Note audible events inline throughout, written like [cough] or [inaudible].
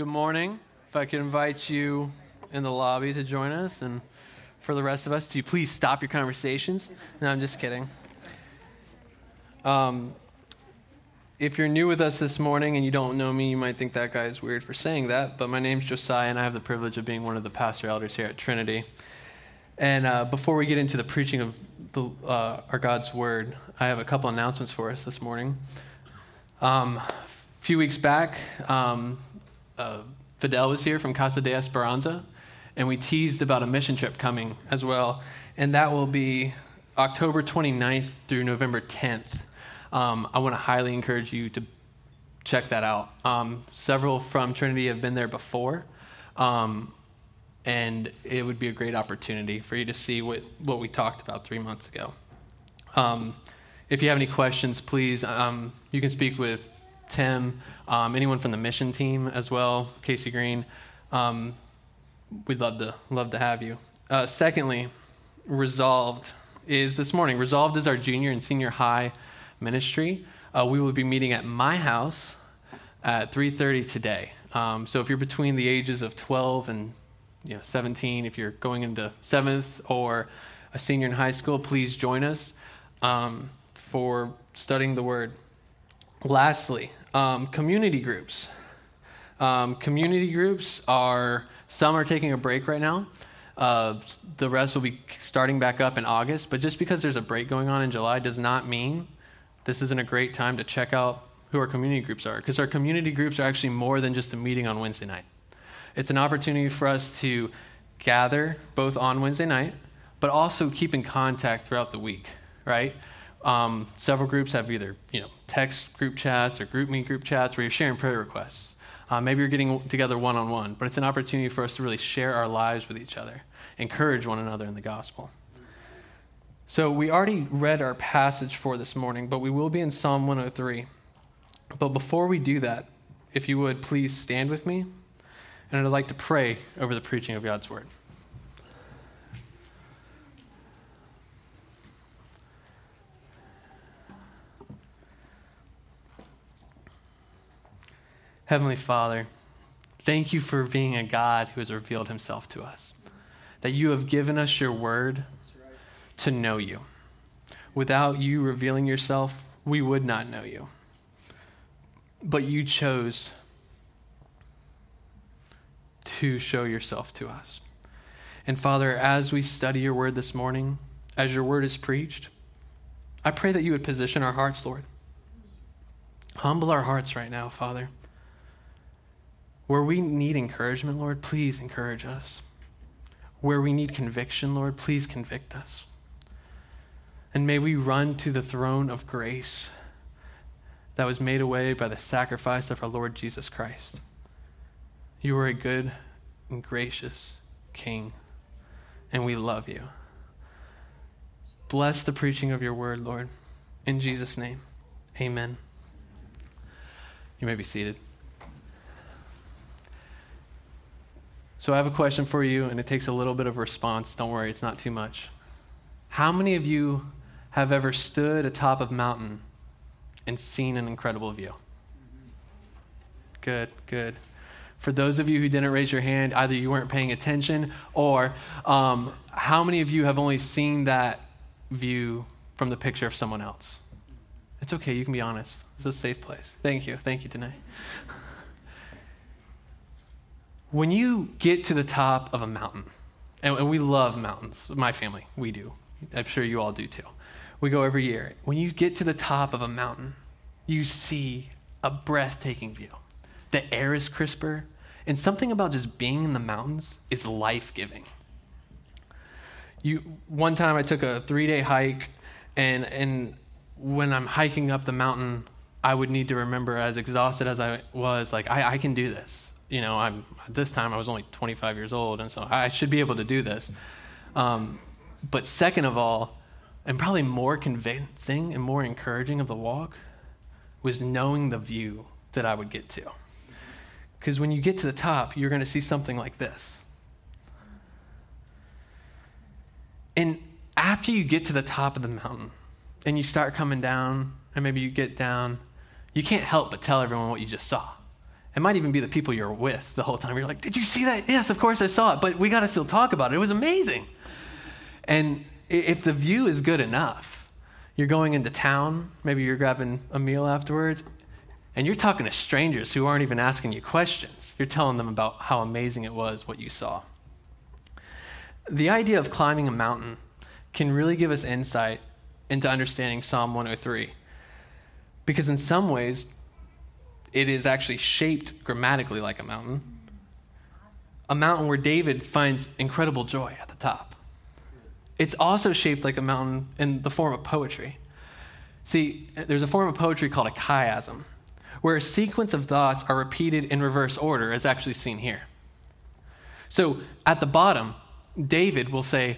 Good morning. If I could invite you in the lobby to join us, and for the rest of us, to please stop your conversations. No, I'm just kidding. Um, if you're new with us this morning and you don't know me, you might think that guy is weird for saying that, but my name's Josiah, and I have the privilege of being one of the pastor elders here at Trinity. And uh, before we get into the preaching of the, uh, our God's Word, I have a couple announcements for us this morning. Um, a few weeks back, um, uh, Fidel was here from Casa de Esperanza, and we teased about a mission trip coming as well. And that will be October 29th through November 10th. Um, I want to highly encourage you to check that out. Um, several from Trinity have been there before, um, and it would be a great opportunity for you to see what, what we talked about three months ago. Um, if you have any questions, please, um, you can speak with Tim, um, anyone from the mission team as well, Casey Green. Um, we'd love to love to have you. Uh, secondly, Resolved is this morning. Resolved is our junior and senior high ministry. Uh, we will be meeting at my house at 3:30 today. Um, so if you're between the ages of 12 and you know 17, if you're going into seventh or a senior in high school, please join us um, for studying the Word. Lastly, um, community groups. Um, community groups are, some are taking a break right now. Uh, the rest will be starting back up in August. But just because there's a break going on in July does not mean this isn't a great time to check out who our community groups are. Because our community groups are actually more than just a meeting on Wednesday night. It's an opportunity for us to gather both on Wednesday night, but also keep in contact throughout the week, right? Um, several groups have either you know text group chats or GroupMe group chats where you're sharing prayer requests. Uh, maybe you're getting together one on one, but it's an opportunity for us to really share our lives with each other, encourage one another in the gospel. So we already read our passage for this morning, but we will be in Psalm 103. But before we do that, if you would please stand with me, and I'd like to pray over the preaching of God's word. Heavenly Father, thank you for being a God who has revealed himself to us. That you have given us your word to know you. Without you revealing yourself, we would not know you. But you chose to show yourself to us. And Father, as we study your word this morning, as your word is preached, I pray that you would position our hearts, Lord. Humble our hearts right now, Father. Where we need encouragement, Lord, please encourage us. Where we need conviction, Lord, please convict us. And may we run to the throne of grace that was made away by the sacrifice of our Lord Jesus Christ. You are a good and gracious King, and we love you. Bless the preaching of your word, Lord. In Jesus' name, amen. You may be seated. So I have a question for you, and it takes a little bit of response. Don't worry, it's not too much. How many of you have ever stood atop of a mountain and seen an incredible view? Good, good. For those of you who didn't raise your hand, either you weren't paying attention, or um, how many of you have only seen that view from the picture of someone else? It's okay, you can be honest. It's a safe place. Thank you. Thank you, Danae. [laughs] When you get to the top of a mountain, and, we love mountains, my family, we do. I'm sure you all do too. We go every year. When you get to the top of a mountain, you see a breathtaking view. The air is crisper, and something about just being in the mountains is life giving. You, one time I took a three day hike, and, and when I'm hiking up the mountain, I would need to remember, as exhausted as I was, like, I, I can do this you know, I'm at this time I was only 25 years old, and so I should be able to do this. Um, but second of all, and probably more convincing and more encouraging of the walk, was knowing the view that I would get to. Because when you get to the top, you're going to see something like this. And after you get to the top of the mountain and you start coming down, and maybe you get down, you can't help but tell everyone what you just saw It might even be the people you're with the whole time. You're like, Did you see that? Yes, of course I saw it, but we got to still talk about it. It was amazing. And if the view is good enough, you're going into town, maybe you're grabbing a meal afterwards, and you're talking to strangers who aren't even asking you questions. You're telling them about how amazing it was what you saw. The idea of climbing a mountain can really give us insight into understanding Psalm 103. Because in some ways, it is actually shaped grammatically like a mountain. A mountain where David finds incredible joy at the top. It's also shaped like a mountain in the form of poetry. See, there's a form of poetry called a chiasm, where a sequence of thoughts are repeated in reverse order, as actually seen here. So at the bottom, David will say,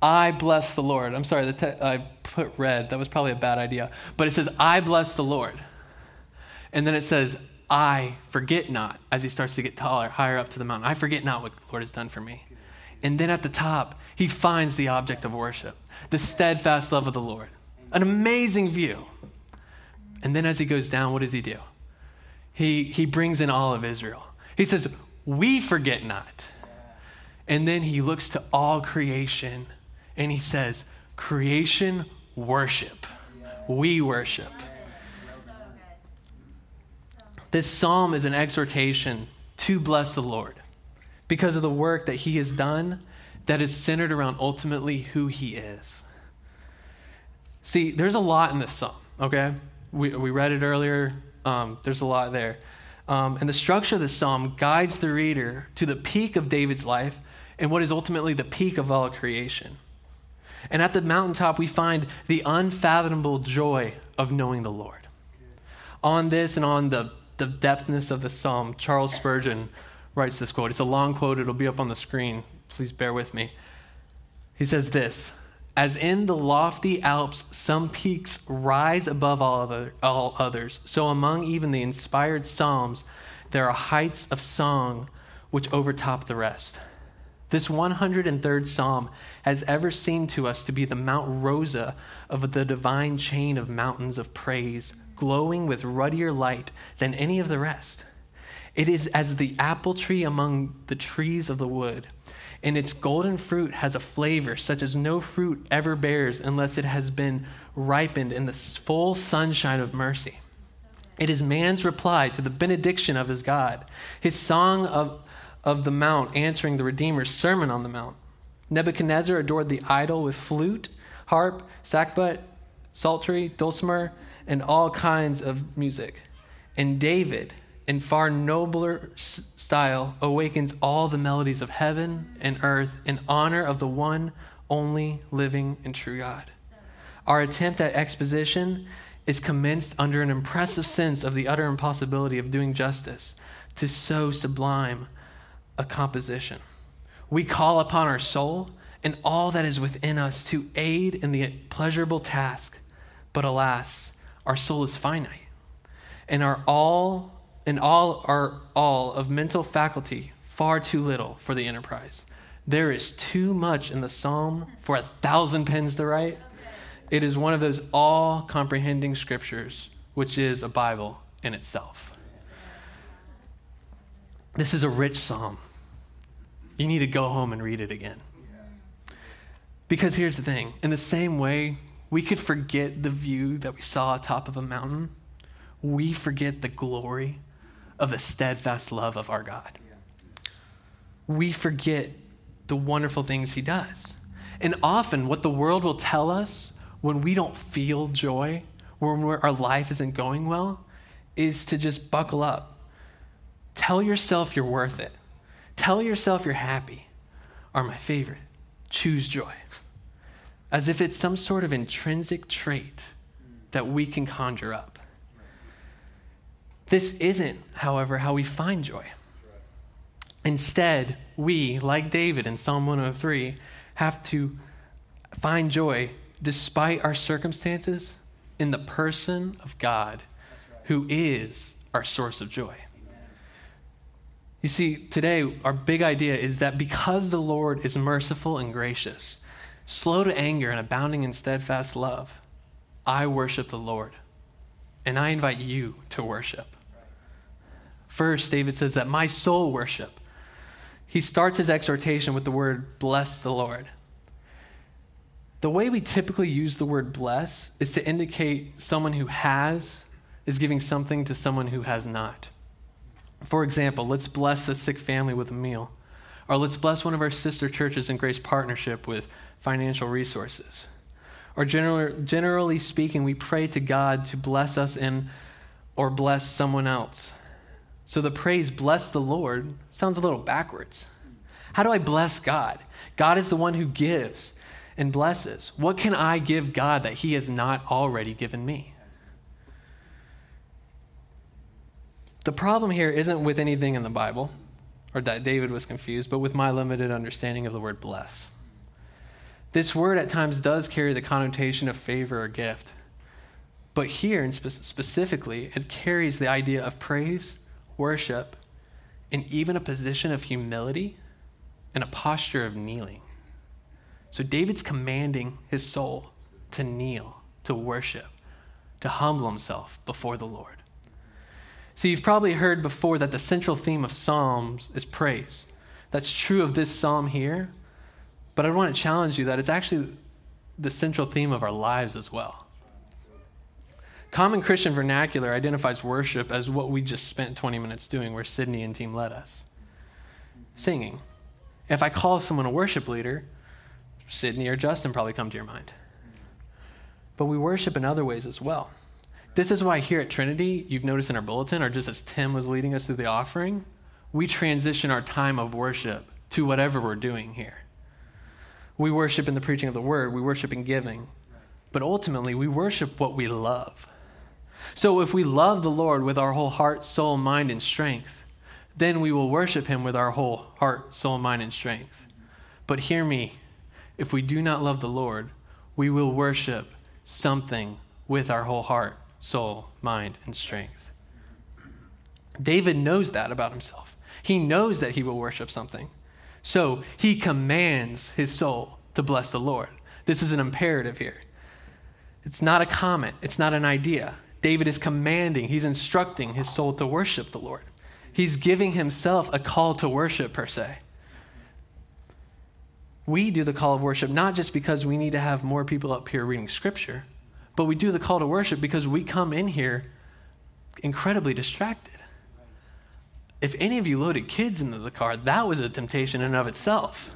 I bless the Lord. I'm sorry, te- I put red. That was probably a bad idea. But it says, I bless the Lord. And then it says, I forget not, as he starts to get taller, higher up to the mountain. I forget not what the Lord has done for me. And then at the top, he finds the object of worship, the steadfast love of the Lord. An amazing view. And then as he goes down, what does he do? He, he brings in all of Israel. He says, We forget not. And then he looks to all creation and he says, Creation worship. We worship. This psalm is an exhortation to bless the Lord because of the work that he has done that is centered around ultimately who he is. See, there's a lot in this psalm, okay? We, we read it earlier. Um, there's a lot there. Um, and the structure of the psalm guides the reader to the peak of David's life and what is ultimately the peak of all creation. And at the mountaintop, we find the unfathomable joy of knowing the Lord. On this and on the, the depthness of the psalm, Charles Spurgeon writes this quote. It's a long quote, it'll be up on the screen. Please bear with me. He says this As in the lofty Alps, some peaks rise above all, other, all others, so among even the inspired psalms, there are heights of song which overtop the rest. This 103rd Psalm has ever seemed to us to be the Mount Rosa of the divine chain of mountains of praise, glowing with ruddier light than any of the rest. It is as the apple tree among the trees of the wood, and its golden fruit has a flavor such as no fruit ever bears unless it has been ripened in the full sunshine of mercy. It is man's reply to the benediction of his God, his song of of the Mount answering the Redeemer's Sermon on the Mount. Nebuchadnezzar adored the idol with flute, harp, sackbut, psaltery, dulcimer, and all kinds of music. And David, in far nobler style, awakens all the melodies of heaven and earth in honor of the one only living and true God. Our attempt at exposition is commenced under an impressive sense of the utter impossibility of doing justice to so sublime a composition. We call upon our soul and all that is within us to aid in the pleasurable task. But alas, our soul is finite, and our all and all our all of mental faculty far too little for the enterprise. There is too much in the psalm for a thousand pens to write. It is one of those all comprehending scriptures, which is a Bible in itself. This is a rich psalm you need to go home and read it again. Because here's the thing in the same way, we could forget the view that we saw atop of a mountain, we forget the glory of the steadfast love of our God. We forget the wonderful things He does. And often, what the world will tell us when we don't feel joy, when our life isn't going well, is to just buckle up. Tell yourself you're worth it. Tell yourself you're happy are my favorite. Choose joy. As if it's some sort of intrinsic trait that we can conjure up. This isn't, however, how we find joy. Instead, we, like David in Psalm 103, have to find joy despite our circumstances in the person of God, who is our source of joy. You see, today, our big idea is that because the Lord is merciful and gracious, slow to anger and abounding in steadfast love, I worship the Lord. And I invite you to worship. First, David says that my soul worship. He starts his exhortation with the word bless the Lord. The way we typically use the word bless is to indicate someone who has is giving something to someone who has not. For example, let's bless the sick family with a meal, or let's bless one of our sister churches in Grace Partnership with financial resources. Or generally, speaking, we pray to God to bless us in or bless someone else. So the praise, bless the Lord, sounds a little backwards. How do I bless God? God is the one who gives and blesses. What can I give God that He has not already given me? The problem here isn't with anything in the Bible, or that David was confused, but with my limited understanding of the word bless. This word at times does carry the connotation of favor or gift. But here, and spe- specifically, it carries the idea of praise, worship, and even a position of humility and a posture of kneeling. So David's commanding his soul to kneel, to worship, to humble himself before the Lord. So you've probably heard before that the central theme of Psalms is praise. That's true of this psalm here, but I want to challenge you that it's actually the central theme of our lives as well. Common Christian vernacular identifies worship as what we just spent 20 minutes doing, where Sydney and team led us singing. If I call someone a worship leader, Sydney or Justin probably come to your mind. But we worship in other ways as well. This is why here at Trinity, you've noticed in our bulletin, or just as Tim was leading us through the offering, we transition our time of worship to whatever we're doing here. We worship in the preaching of the word, we worship in giving, but ultimately, we worship what we love. So if we love the Lord with our whole heart, soul, mind, and strength, then we will worship him with our whole heart, soul, mind, and strength. But hear me if we do not love the Lord, we will worship something with our whole heart, soul, mind, and strength. David knows that about himself. He knows that he will worship something. So he commands his soul to bless the Lord. This is an imperative here. It's not a comment, it's not an idea. David is commanding, he's instructing his soul to worship the Lord. He's giving himself a call to worship, per se we do the call of worship not just because we need to have more people up here reading scripture, but we do the call to worship because we come in here incredibly distracted. If any of you loaded kids into the car, that was a temptation in and of itself.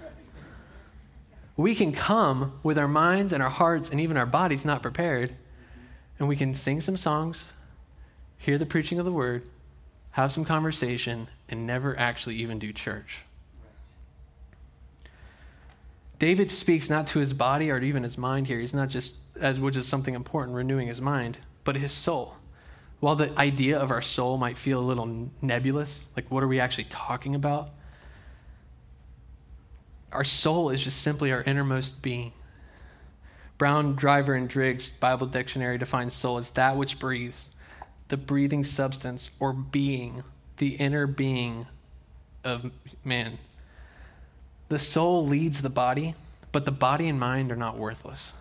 We can come with our minds and our hearts and even our bodies not prepared, and we can sing some songs, hear the preaching of the word, have some conversation, and never actually even do church. David speaks not to his body or even his mind here. He's not just, as which is something important, renewing his mind, but his soul. While the idea of our soul might feel a little nebulous, like what are we actually talking about? Our soul is just simply our innermost being. Brown, Driver, and Briggs Bible Dictionary defines soul as that which breathes, the breathing substance or being, the inner being of man. The soul leads the body, but the body and mind are not worthless.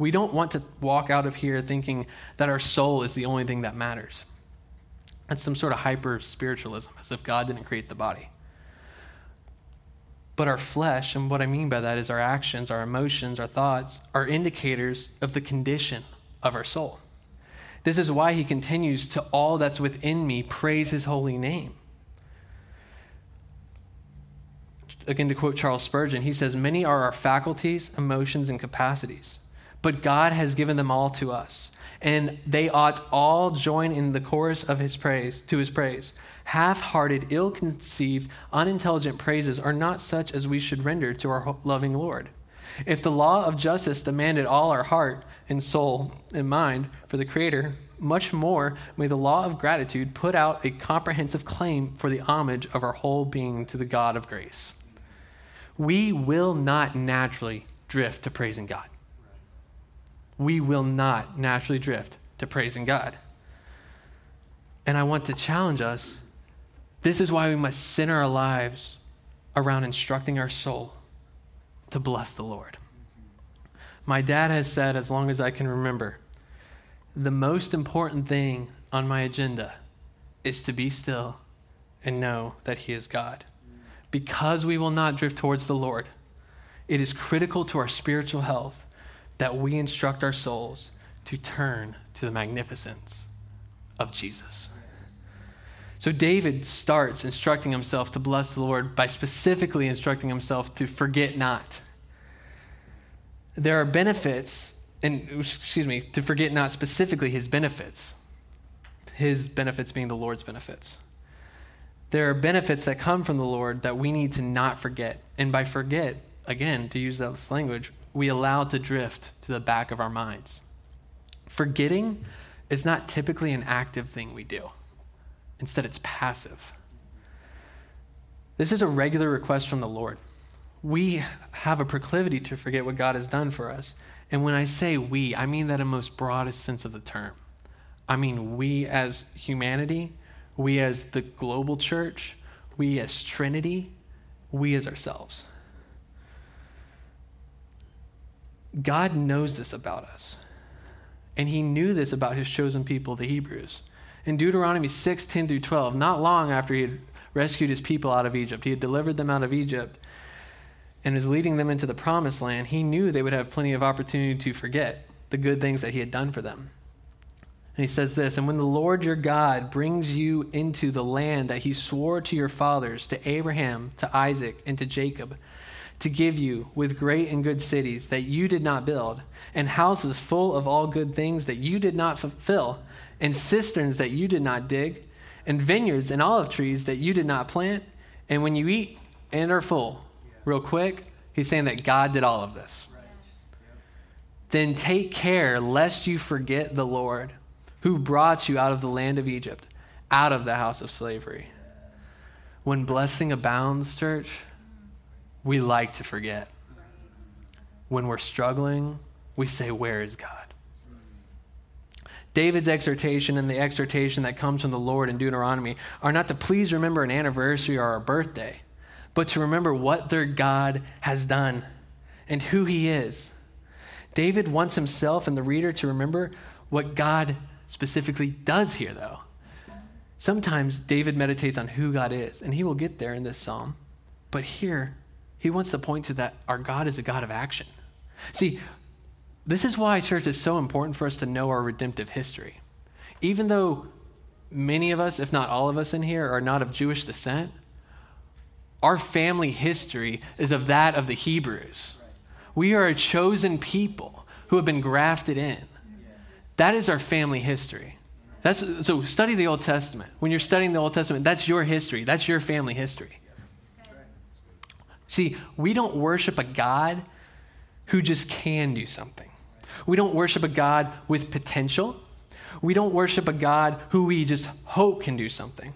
We don't want to walk out of here thinking that our soul is the only thing that matters. That's some sort of hyper spiritualism, as if God didn't create the body. But our flesh, and what I mean by that is our actions, our emotions, our thoughts, are indicators of the condition of our soul. This is why he continues to all that's within me praise his holy name. again to quote Charles Spurgeon, he says, Many are our faculties, emotions, and capacities, but God has given them all to us. And they ought all join in the chorus of his praise, to his praise. Half hearted, ill conceived, unintelligent praises are not such as we should render to our loving Lord. If the law of justice demanded all our heart and soul and mind for the Creator, much more may the law of gratitude put out a comprehensive claim for the homage of our whole being to the God of grace we will not naturally drift to praising God. We will not naturally drift to praising God. And I want to challenge us. This is why we must center our lives around instructing our soul to bless the Lord. My dad has said, as long as I can remember, the most important thing on my agenda is to be still and know that He is God. Because we will not drift towards the Lord, it is critical to our spiritual health that we instruct our souls to turn to the magnificence of Jesus. So David starts instructing himself to bless the Lord by specifically instructing himself to forget not. There are benefits, and excuse me, to forget not specifically his benefits. His benefits being the Lord's benefits. There are benefits that come from the Lord that we need to not forget. And by forget, again, to use that language, we allow to drift to the back of our minds. Forgetting is not typically an active thing we do. Instead, it's passive. This is a regular request from the Lord. We have a proclivity to forget what God has done for us. And when I say we, I mean that in the most broadest sense of the term. I mean we as humanity, we as the global church, we as Trinity, we as ourselves. God knows this about us. And he knew this about his chosen people, the Hebrews. In Deuteronomy 6 10 through 12, not long after he had rescued his people out of Egypt, he had delivered them out of Egypt and was leading them into the promised land, he knew they would have plenty of opportunity to forget the good things that he had done for them. And he says this And when the Lord your God brings you into the land that he swore to your fathers, to Abraham, to Isaac, and to Jacob, to give you with great and good cities that you did not build, and houses full of all good things that you did not fulfill, and cisterns that you did not dig, and vineyards and olive trees that you did not plant. And when you eat and are full, real quick, he's saying that God did all of this. Then take care lest you forget the Lord who brought you out of the land of Egypt, out of the house of slavery. When blessing abounds, church, we like to forget. When we're struggling, we say, Where is God? David's exhortation and the exhortation that comes from the Lord in Deuteronomy are not to please remember an anniversary or a birthday, but to remember what their God has done and who he is. David wants himself and the reader to remember what God specifically does here, though. Sometimes David meditates on who God is, and he will get there in this psalm. But here, he wants to point to that our God is a God of action. See, this is why, church, is so important for us to know our redemptive history. Even though many of us, if not all of us in here, are not of Jewish descent, our family history is of that of the Hebrews. We are a chosen people who have been grafted in. That is our family history. That's, so study the Old Testament. When you're studying the Old Testament, that's your history. That's your family history. See, we don't worship a God who just can do something. We don't worship a God with potential. We don't worship a God who we just hope can do something.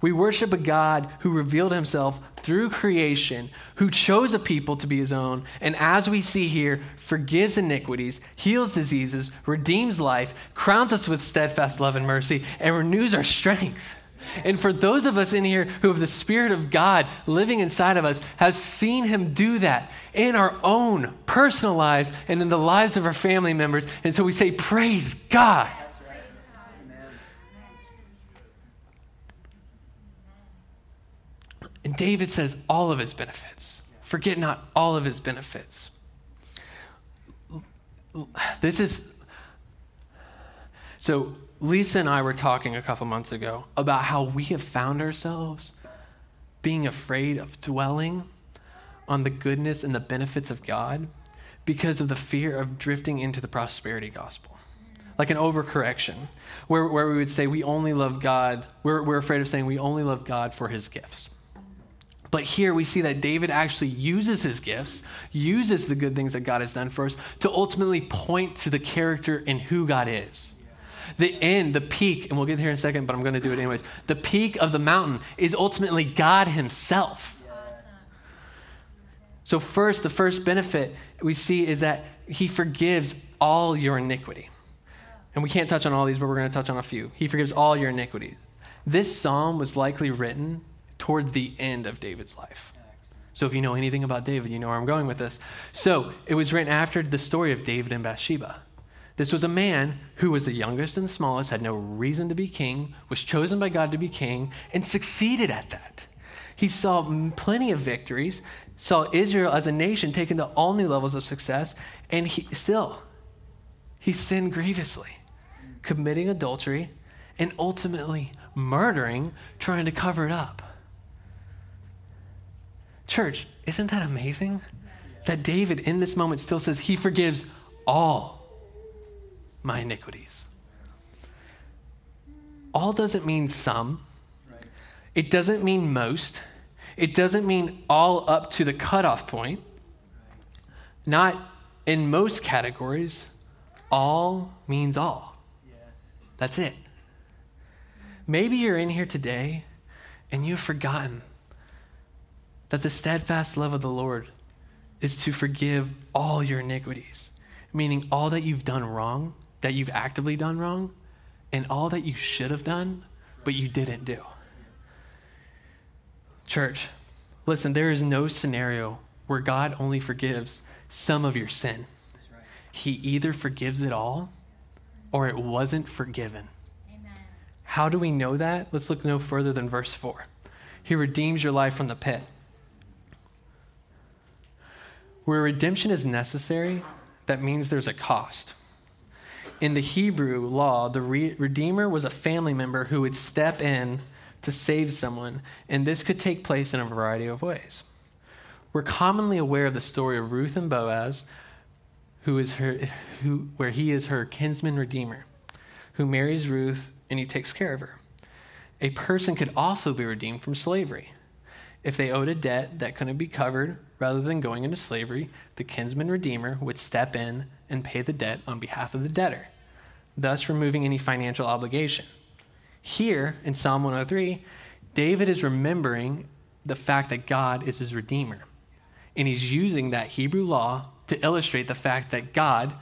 We worship a God who revealed himself through creation, who chose a people to be his own, and as we see here, forgives iniquities, heals diseases, redeems life, crowns us with steadfast love and mercy, and renews our strength. And for those of us in here who have the Spirit of God living inside of us, has seen Him do that in our own personal lives and in the lives of our family members. And so we say, Praise God. And David says all of his benefits. Forget not all of his benefits. This is so Lisa and I were talking a couple months ago about how we have found ourselves being afraid of dwelling on the goodness and the benefits of God because of the fear of drifting into the prosperity gospel. Like an overcorrection, where, where we would say we only love God, we're, we're afraid of saying we only love God for his gifts. But here we see that David actually uses his gifts, uses the good things that God has done for us to ultimately point to the character and who God is. The end, the peak, and we'll get here in a second, but I'm going to do it anyways. The peak of the mountain is ultimately God Himself. So, first, the first benefit we see is that He forgives all your iniquity. And we can't touch on all these, but we're going to touch on a few. He forgives all your iniquities. This psalm was likely written toward the end of David's life. So, if you know anything about David, you know where I'm going with this. So, it was written after the story of David and Bathsheba. This was a man who was the youngest and smallest, had no reason to be king, was chosen by God to be king, and succeeded at that. He saw plenty of victories, saw Israel as a nation taken to all new levels of success, and he still, he sinned grievously, committing adultery and ultimately murdering, trying to cover it up. Church, isn't that amazing? That David in this moment still says he forgives all my iniquities. All doesn't mean some, it doesn't mean most, it doesn't mean all up to the cutoff point. Not in most categories, all means all. That's it. Maybe you're in here today and you've forgotten that the steadfast love of the Lord is to forgive all your iniquities, meaning all that you've done wrong, that you've actively done wrong, and all that you should have done, but you didn't do. Church, listen, there is no scenario where God only forgives some of your sin. He either forgives it all or it wasn't forgiven. Amen. How do we know that? Let's look no further than verse 4. He redeems your life from the pit. Where redemption is necessary, that means there's a cost. In the Hebrew law, the re- Redeemer was a family member who would step in to save someone, and this could take place in a variety of ways. We're commonly aware of the story of Ruth and Boaz, who is her, who, where he is her kinsman redeemer, who marries Ruth and he takes care of her. A person could also be redeemed from slavery. If they owed a debt that couldn't be covered, rather than going into slavery, the kinsman redeemer would step in and pay the debt on behalf of the debtor, thus removing any financial obligation. Here in Psalm 103, David is remembering the fact that God is his redeemer. And he's using that Hebrew law to illustrate the fact that God,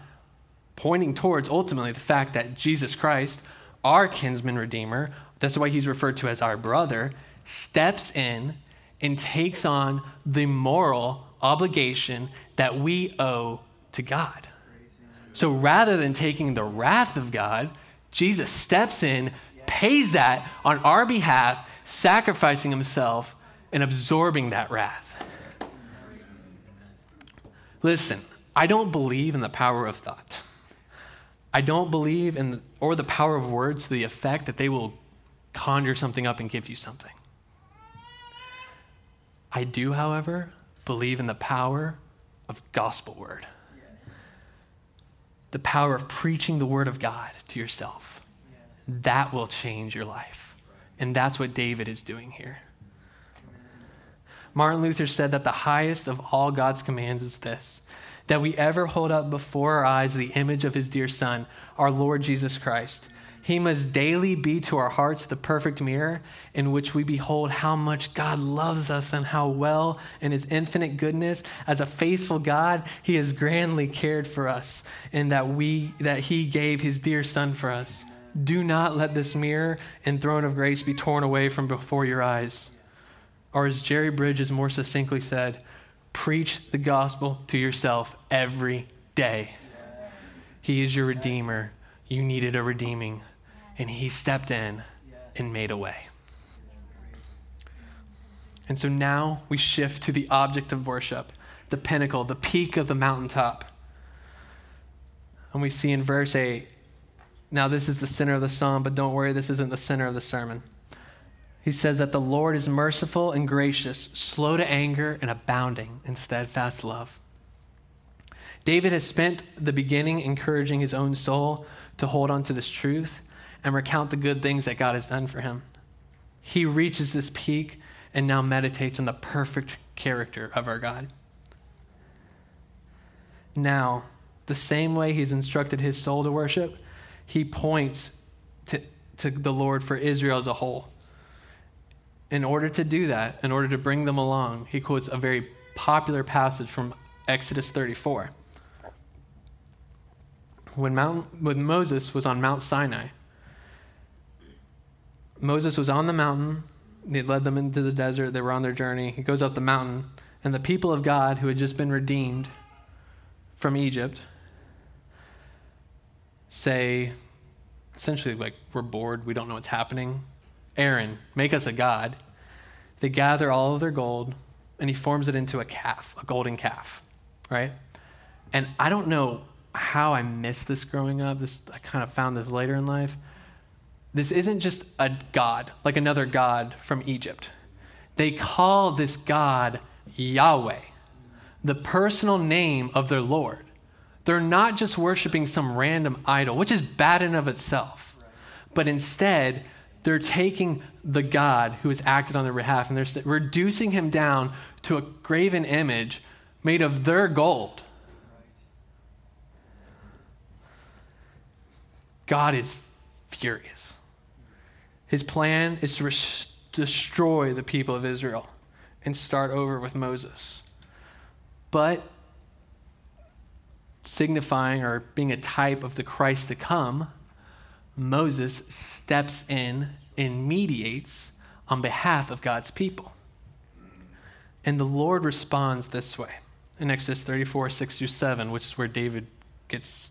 pointing towards ultimately the fact that Jesus Christ, our kinsman redeemer, that's why he's referred to as our brother, steps in and takes on the moral obligation that we owe to God. So rather than taking the wrath of God, Jesus steps in, pays that on our behalf, sacrificing himself and absorbing that wrath. Listen, I don't believe in the power of thought. I don't believe in or the power of words to the effect that they will conjure something up and give you something. I do, however, believe in the power of gospel word. Yes. The power of preaching the word of God to yourself. Yes. That will change your life. And that's what David is doing here. Martin Luther said that the highest of all God's commands is this that we ever hold up before our eyes the image of his dear Son, our Lord Jesus Christ he must daily be to our hearts the perfect mirror in which we behold how much God loves us and how well, in His infinite goodness, as a faithful God, He has grandly cared for us, and that we that He gave His dear Son for us. Do not let this mirror and throne of grace be torn away from before your eyes. Or, as Jerry Bridges more succinctly said, preach the gospel to yourself every day. He is your Redeemer. You needed a redeeming and he stepped in and made a way. And so now we shift to the object of worship, the pinnacle, the peak of the mountaintop. And we see in verse 8, now this is the center of the psalm, but don't worry, this isn't the center of the sermon. He says that the Lord is merciful and gracious, slow to anger, and abounding in steadfast love. David has spent the beginning encouraging his own soul to hold on to this truth and recount the good things that God has done for him. He reaches this peak and now meditates on the perfect character of our God. Now, the same way he's instructed his soul to worship, he points to, to the Lord for Israel as a whole. In order to do that, in order to bring them along, he quotes a very popular passage from Exodus 34. When, Mount, when Moses was on Mount Sinai, Moses was on the mountain. He led them into the desert. They were on their journey. He goes up the mountain, and the people of God who had just been redeemed from Egypt say, essentially, like, we're bored, we don't know what's happening. Aaron, make us a god. They gather all of their gold, and he forms it into a calf, a golden calf, right? And I don't know how I missed this growing up. This I kind of found this later in life. This isn't just a god, like another god from Egypt. They call this god Yahweh, the personal name of their Lord. They're not just worshiping some random idol, which is bad in of itself, but instead they're taking the God who has acted on their behalf and they're reducing him down to a graven image made of their gold. God is furious. His plan is to res- destroy the people of Israel and start over with Moses. But signifying or being a type of the Christ to come, Moses steps in and mediates on behalf of God's people. And the Lord responds this way in Exodus 34, 6 through 7, which is where David gets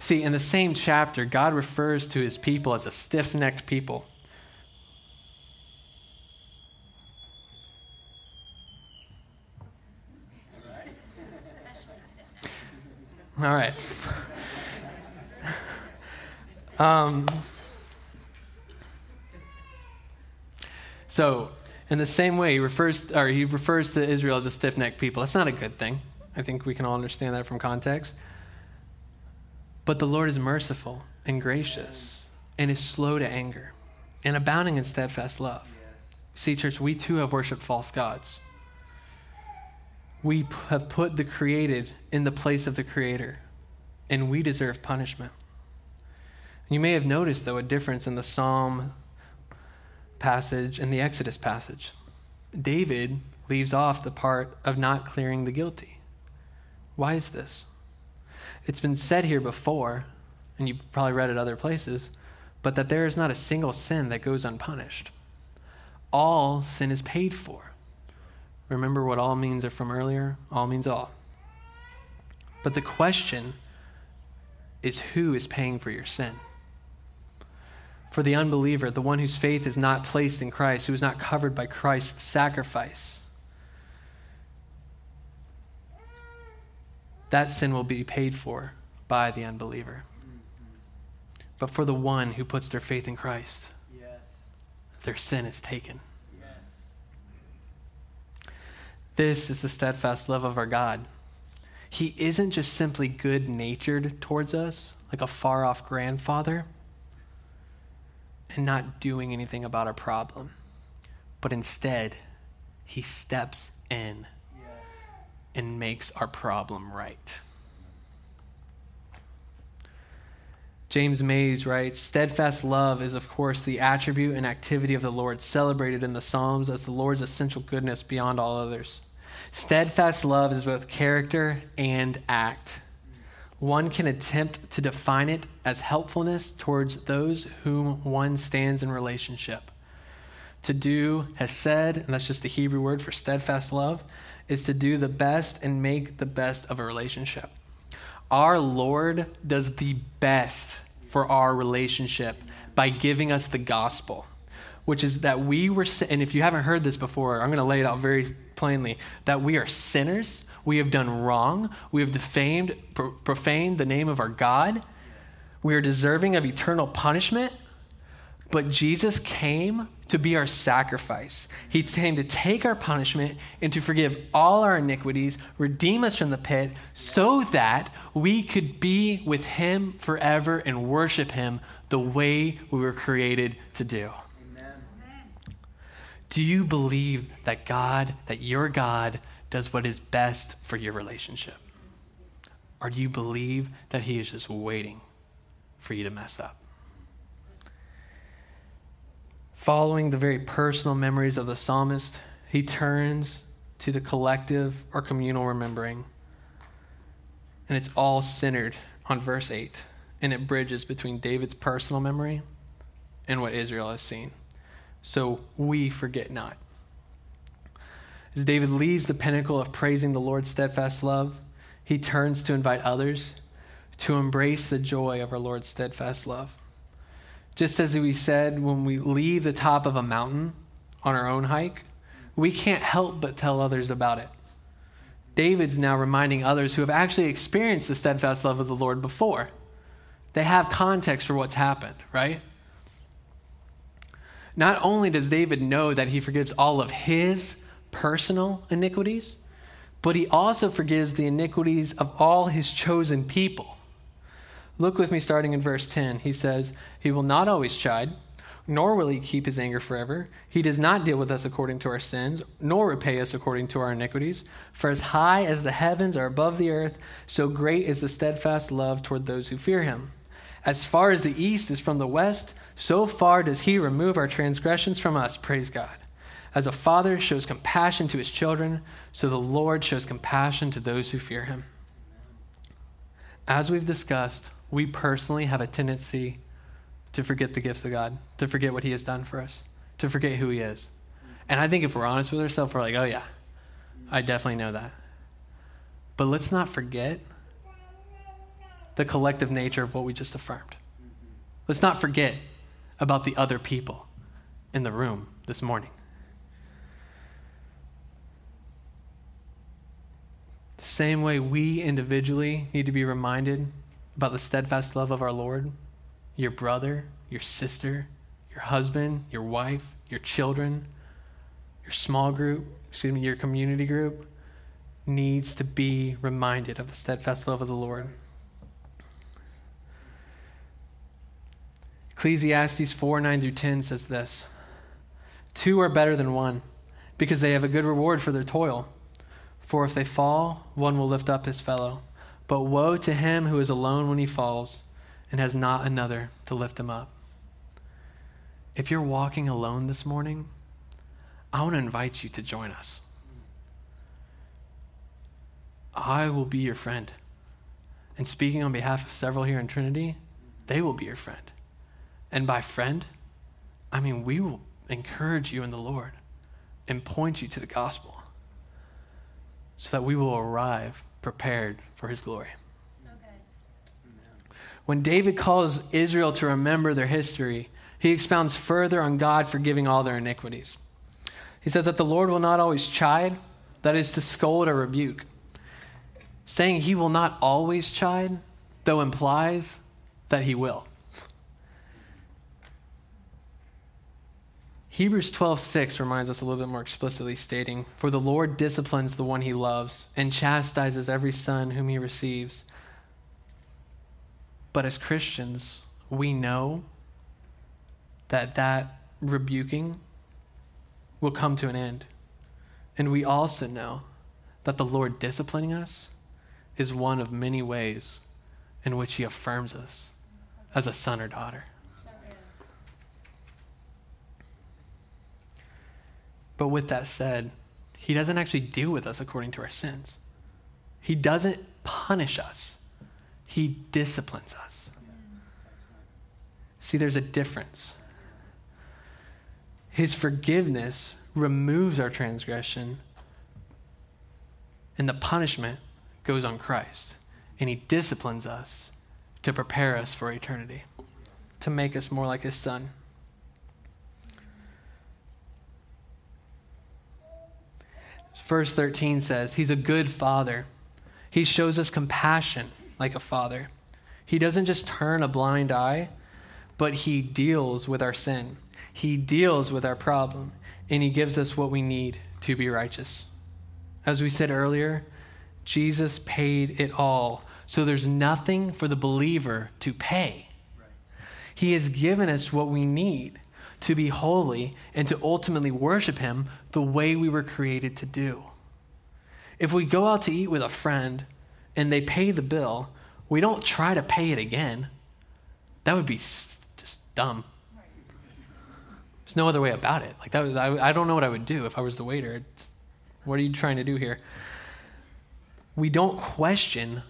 See, in the same chapter, God refers to his people as a stiff necked people. All right. [laughs] Um, so, in the same way, he refers, or he refers to Israel as a stiff necked people. That's not a good thing. I think we can all understand that from context. But the Lord is merciful and gracious and is slow to anger and abounding in steadfast love. See, church, we too have worshiped false gods. We have put the created in the place of the creator, and we deserve punishment. You may have noticed, though, a difference in the Psalm passage and the Exodus passage. David leaves off the part of not clearing the guilty. Why is this? It's been said here before, and you've probably read it other places, but that there is not a single sin that goes unpunished. All sin is paid for. Remember what all means are from earlier? All means all. But the question is who is paying for your sin? For the unbeliever, the one whose faith is not placed in Christ, who is not covered by Christ's sacrifice, that sin will be paid for by the unbeliever. But for the one who puts their faith in Christ, yes. their sin is taken. Yes. This is the steadfast love of our God. He isn't just simply good natured towards us, like a far off grandfather, and not doing anything about our problem, but instead, he steps in and makes our problem right. James Mays writes Steadfast love is, of course, the attribute and activity of the Lord, celebrated in the Psalms as the Lord's essential goodness beyond all others. Steadfast love is both character and act. One can attempt to define it as helpfulness towards those whom one stands in relationship. To do hesed, and that's just the Hebrew word for steadfast love, is to do the best and make the best of a relationship. Our Lord does the best for our relationship by giving us the gospel, which is that we were, and if you haven't heard this before, I'm going to lay it out very plainly that we are sinners. We have done wrong. We have defamed, profaned the name of our God. We are deserving of eternal punishment. But Jesus came to be our sacrifice. He came to take our punishment and to forgive all our iniquities, redeem us from the pit, so that we could be with Him forever and worship Him the way we were created to do. Amen. Do you believe that God, that your God, does what is best for your relationship? Or do you believe that He is just waiting for you to mess up? Following the very personal memories of the psalmist, he turns to the collective or communal remembering. And it's all centered on verse 8, and it bridges between David's personal memory and what Israel has seen. So we forget not. As David leaves the pinnacle of praising the Lord's steadfast love, he turns to invite others to embrace the joy of our Lord's steadfast love. Just as we said, when we leave the top of a mountain on our own hike, we can't help but tell others about it. David's now reminding others who have actually experienced the steadfast love of the Lord before. They have context for what's happened, right? Not only does David know that he forgives all of his personal iniquities, but he also forgives the iniquities of all his chosen people. Look with me starting in verse 10. He says, He will not always chide, nor will he keep his anger forever. He does not deal with us according to our sins, nor repay us according to our iniquities. For as high as the heavens are above the earth, so great is the steadfast love toward those who fear him. As far as the east is from the west, so far does he remove our transgressions from us. Praise God. As a father shows compassion to his children, so the Lord shows compassion to those who fear him. As we've discussed, we personally have a tendency to forget the gifts of God, to forget what he has done for us, to forget who he is. And I think if we're honest with ourselves, we're like, oh, yeah, I definitely know that. But let's not forget the collective nature of what we just affirmed. Let's not forget about the other people in the room this morning. The same way we individually need to be reminded about the steadfast love of our Lord, your brother, your sister, your husband, your wife, your children, your small group, excuse me, your community group needs to be reminded of the steadfast love of the Lord. Ecclesiastes 4 9 through 10 says this Two are better than one, because they have a good reward for their toil. For if they fall, one will lift up his fellow. But woe to him who is alone when he falls and has not another to lift him up. If you're walking alone this morning, I want to invite you to join us. I will be your friend. And speaking on behalf of several here in Trinity, they will be your friend. And by friend, I mean we will encourage you in the Lord and point you to the gospel so that we will arrive prepared for his glory. when David calls Israel to remember their history, he expounds further on God forgiving all their iniquities. He says that the Lord will not always chide, that is to scold or rebuke. Saying he will not always chide, though implies that he will. Hebrews 12:6 reminds us a little bit more explicitly stating, "For the Lord disciplines the one he loves and chastises every son whom he receives." But as Christians, we know that that rebuking will come to an end. And we also know that the Lord disciplining us is one of many ways in which he affirms us as a son or daughter. But with that said, he doesn't actually deal with us according to our sins. He doesn't punish us, he disciplines us. See, there's a difference. His forgiveness removes our transgression, and the punishment goes on Christ. And he disciplines us to prepare us for eternity, to make us more like his son. Verse 13 says, He's a good father. He shows us compassion like a father. He doesn't just turn a blind eye, but He deals with our sin. He deals with our problem, and He gives us what we need to be righteous. As we said earlier, Jesus paid it all, so there's nothing for the believer to pay. He has given us what we need to be holy and to ultimately worship Him the way we were created to do. If we go out to eat with a friend and they pay the bill, we don't try to pay it again. That would be just dumb. There's no other way about it. Like that was, I, I don't know what I would do if I was the waiter. What are you trying to do here? We don't question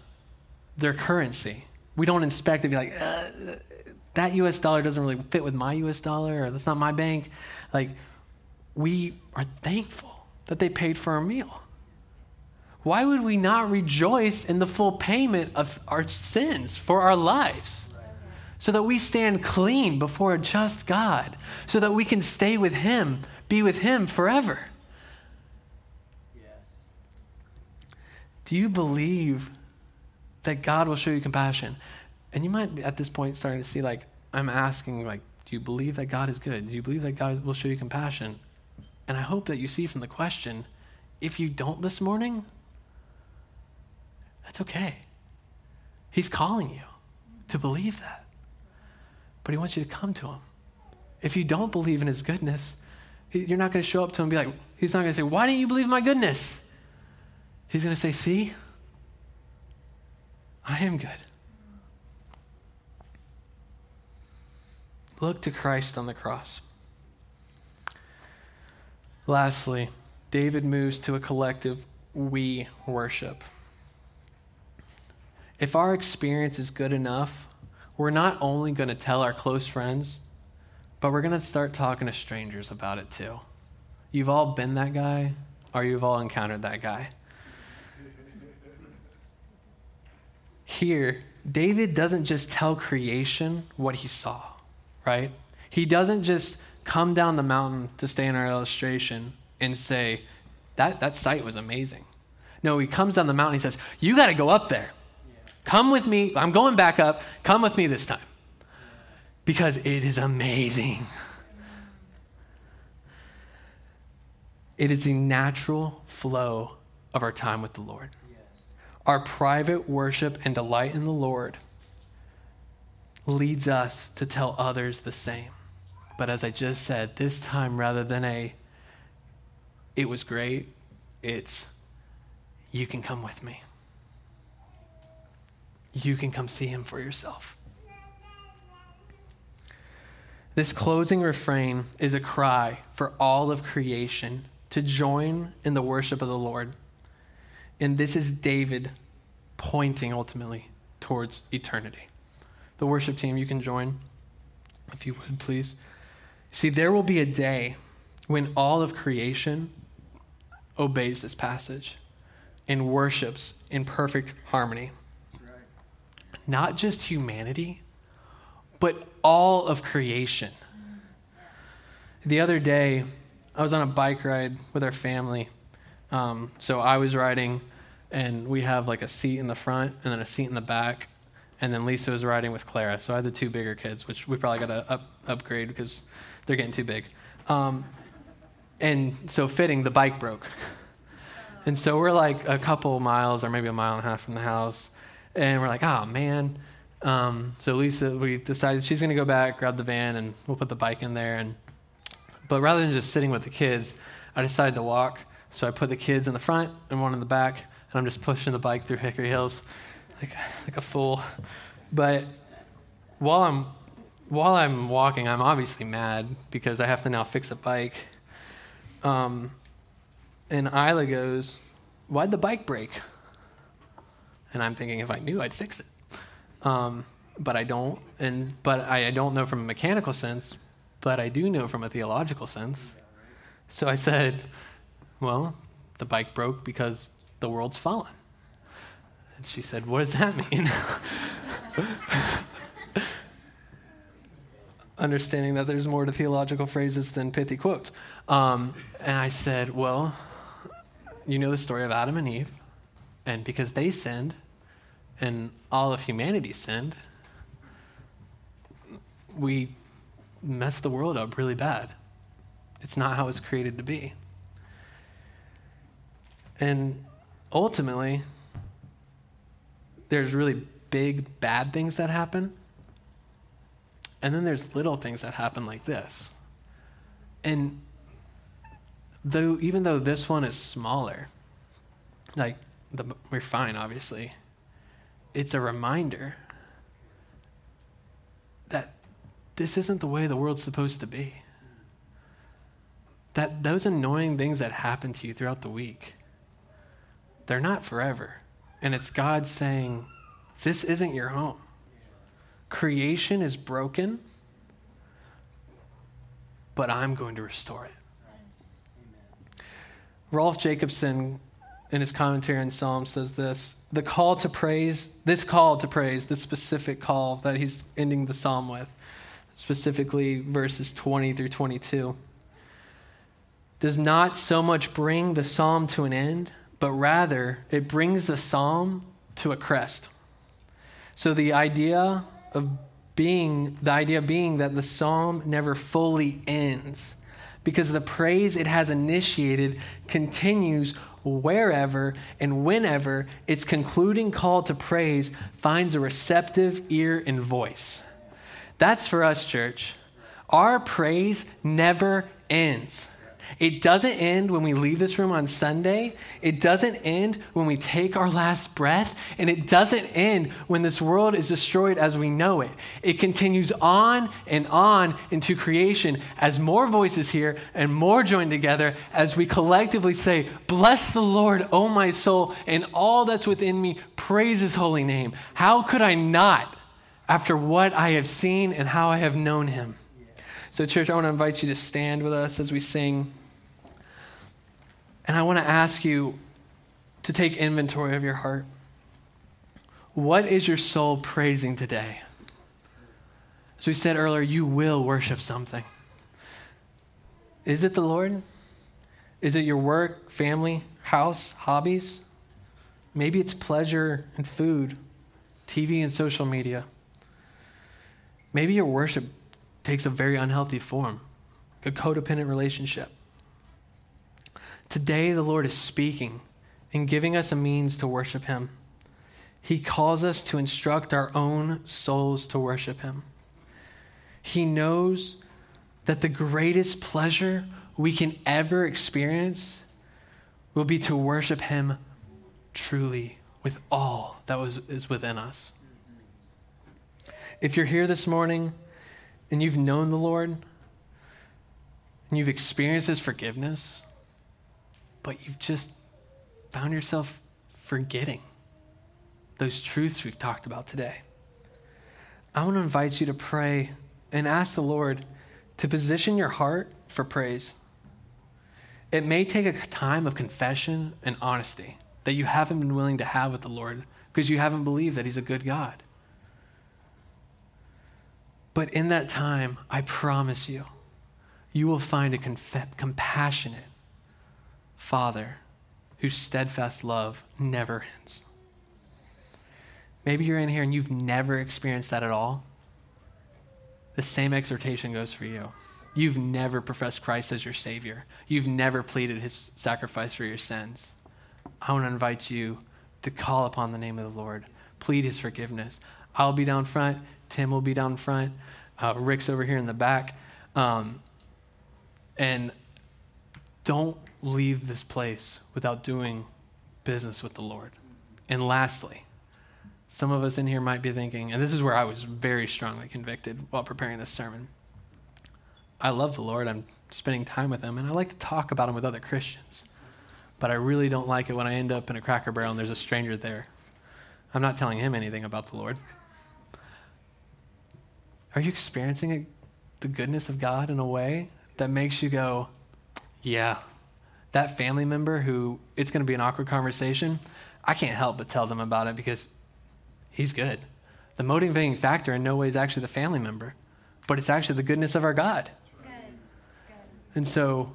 their currency. We don't inspect and be like, that US dollar doesn't really fit with my US dollar, or that's not my bank. Like, we are thankful that they paid for our meal. Why would we not rejoice in the full payment of our sins for our lives? so that we stand clean before a just God, so that we can stay with Him, be with Him forever. Yes. Do you believe that God will show you compassion? And you might, at this point, starting to see, like, I'm asking, like, do you believe that God is good? Do you believe that God will show you compassion? And I hope that you see from the question if you don't this morning, that's okay. He's calling you to believe that but he wants you to come to him. If you don't believe in his goodness, you're not going to show up to him and be like, he's not going to say, Why didn't you believe my goodness? He's going to say, See, I am good. Look to Christ on the cross. Lastly, David moves to a collective we worship. If our experience is good enough, we're not only going to tell our close friends, but we're going to start talking to strangers about it too. You've all been that guy, or you've all encountered that guy. Here, David doesn't just tell creation what he saw, right? He doesn't just come down the mountain to stay in our illustration and say, that, that sight was amazing. No, he comes down the mountain he says, You got to go up there. Come with me. I'm going back up. Come with me this time. Because it is amazing. It is the natural flow of our time with the Lord. Our private worship and delight in the Lord leads us to tell others the same. But as I just said, this time rather than a, it was great, it's, you can come with me you can come see him for yourself. This closing refrain is a cry for all of creation to join in the worship of the Lord. And this is David pointing ultimately towards eternity. The worship team, you can join if you would, please. See, there will be a day when all of creation obeys this passage and worships in perfect harmony not just humanity, but all of creation. The other day, I was on a bike ride with our family. Um, so I was riding, and we have like a seat in the front and then a seat in the back. And then Lisa was riding with Clara. So I had the two bigger kids, which we probably got to up, upgrade because they're getting too big. Um, and so fitting, the bike broke. And so we're like a couple miles or maybe a mile and a half from the house. And we're like, oh, man. Um, so Lisa, we decided she's going to go back, grab the van, and we'll put the bike in there. And But rather than just sitting with the kids, I decided to walk. So I put the kids in the front and one in the back, and I'm just pushing the bike through Hickory Hills like, like a fool. But while I'm while I'm walking, I'm obviously mad because I have to now fix a bike. Um, and Isla goes, Why'd the bike break? And I'm thinking, if I knew, I'd fix it. Um, but I don't, and but I, I don't know from a mechanical sense, but I do know from a theological sense. So I said, well, the bike broke because the world's fallen. And she said, what does that mean? [laughs] Understanding that there's more to theological phrases than pithy quotes. Um, and I said, well, you know the story of Adam and Eve. And because they sinned and all of humanity sinned, we messed the world up really bad. It's not how it's created to be. And ultimately, there's really big bad things that happen. And then there's little things that happen like this. And though even though this one is smaller, like the, we're fine, obviously. It's a reminder that this isn't the way the world's supposed to be. that those annoying things that happen to you throughout the week, they're not forever. And it's God saying, This isn't your home. Creation is broken, but I'm going to restore it. Rolf Jacobson, in his commentary on Psalm, says this The call to praise, this call to praise, this specific call that he's ending the psalm with, specifically verses 20 through 22, does not so much bring the psalm to an end, but rather it brings the psalm to a crest. So the idea of being, the idea being that the psalm never fully ends because the praise it has initiated continues wherever and whenever its concluding call to praise finds a receptive ear and voice. That's for us, church. Our praise never ends. It doesn't end when we leave this room on Sunday. It doesn't end when we take our last breath. And it doesn't end when this world is destroyed as we know it. It continues on and on into creation as more voices hear and more join together as we collectively say, Bless the Lord, O my soul, and all that's within me. Praise his holy name. How could I not after what I have seen and how I have known him? So, church, I want to invite you to stand with us as we sing. And I want to ask you to take inventory of your heart. What is your soul praising today? As we said earlier, you will worship something. Is it the Lord? Is it your work, family, house, hobbies? Maybe it's pleasure and food, TV and social media. Maybe your worship takes a very unhealthy form, a codependent relationship. Today, the Lord is speaking and giving us a means to worship Him. He calls us to instruct our own souls to worship Him. He knows that the greatest pleasure we can ever experience will be to worship Him truly with all that was, is within us. If you're here this morning and you've known the Lord and you've experienced His forgiveness, but you've just found yourself forgetting those truths we've talked about today. I want to invite you to pray and ask the Lord to position your heart for praise. It may take a time of confession and honesty that you haven't been willing to have with the Lord because you haven't believed that He's a good God. But in that time, I promise you, you will find a conf- compassionate, Father, whose steadfast love never ends. Maybe you're in here and you've never experienced that at all. The same exhortation goes for you. You've never professed Christ as your Savior, you've never pleaded His sacrifice for your sins. I want to invite you to call upon the name of the Lord, plead His forgiveness. I'll be down front, Tim will be down front, uh, Rick's over here in the back. Um, and don't leave this place without doing business with the Lord. And lastly, some of us in here might be thinking, and this is where I was very strongly convicted while preparing this sermon. I love the Lord. I'm spending time with Him, and I like to talk about Him with other Christians. But I really don't like it when I end up in a cracker barrel and there's a stranger there. I'm not telling him anything about the Lord. Are you experiencing the goodness of God in a way that makes you go, yeah, that family member who it's going to be an awkward conversation, I can't help but tell them about it because he's good. The motivating factor in no way is actually the family member, but it's actually the goodness of our God. Good. Good. And so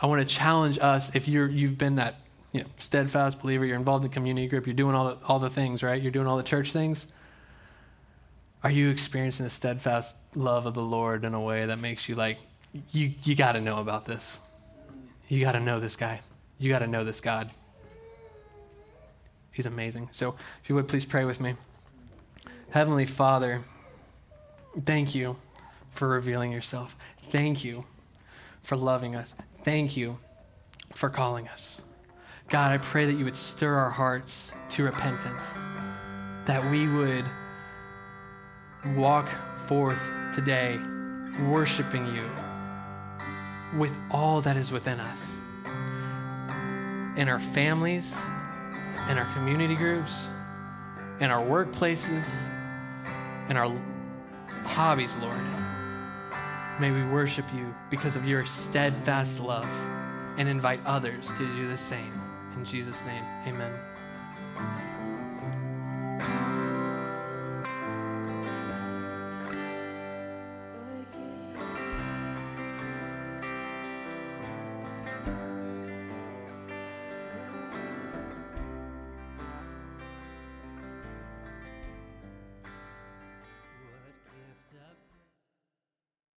I want to challenge us if you're, you've been that you know, steadfast believer, you're involved in community group, you're doing all the, all the things, right? You're doing all the church things. Are you experiencing the steadfast love of the Lord in a way that makes you like, you, you got to know about this? You got to know this guy. You got to know this God. He's amazing. So, if you would please pray with me. Heavenly Father, thank you for revealing yourself. Thank you for loving us. Thank you for calling us. God, I pray that you would stir our hearts to repentance, that we would walk forth today worshiping you with all that is within us in our families, in our community groups, in our workplaces, in our hobbies, Lord. May we worship you because of your steadfast love and invite others to do the same. In Jesus' name, amen.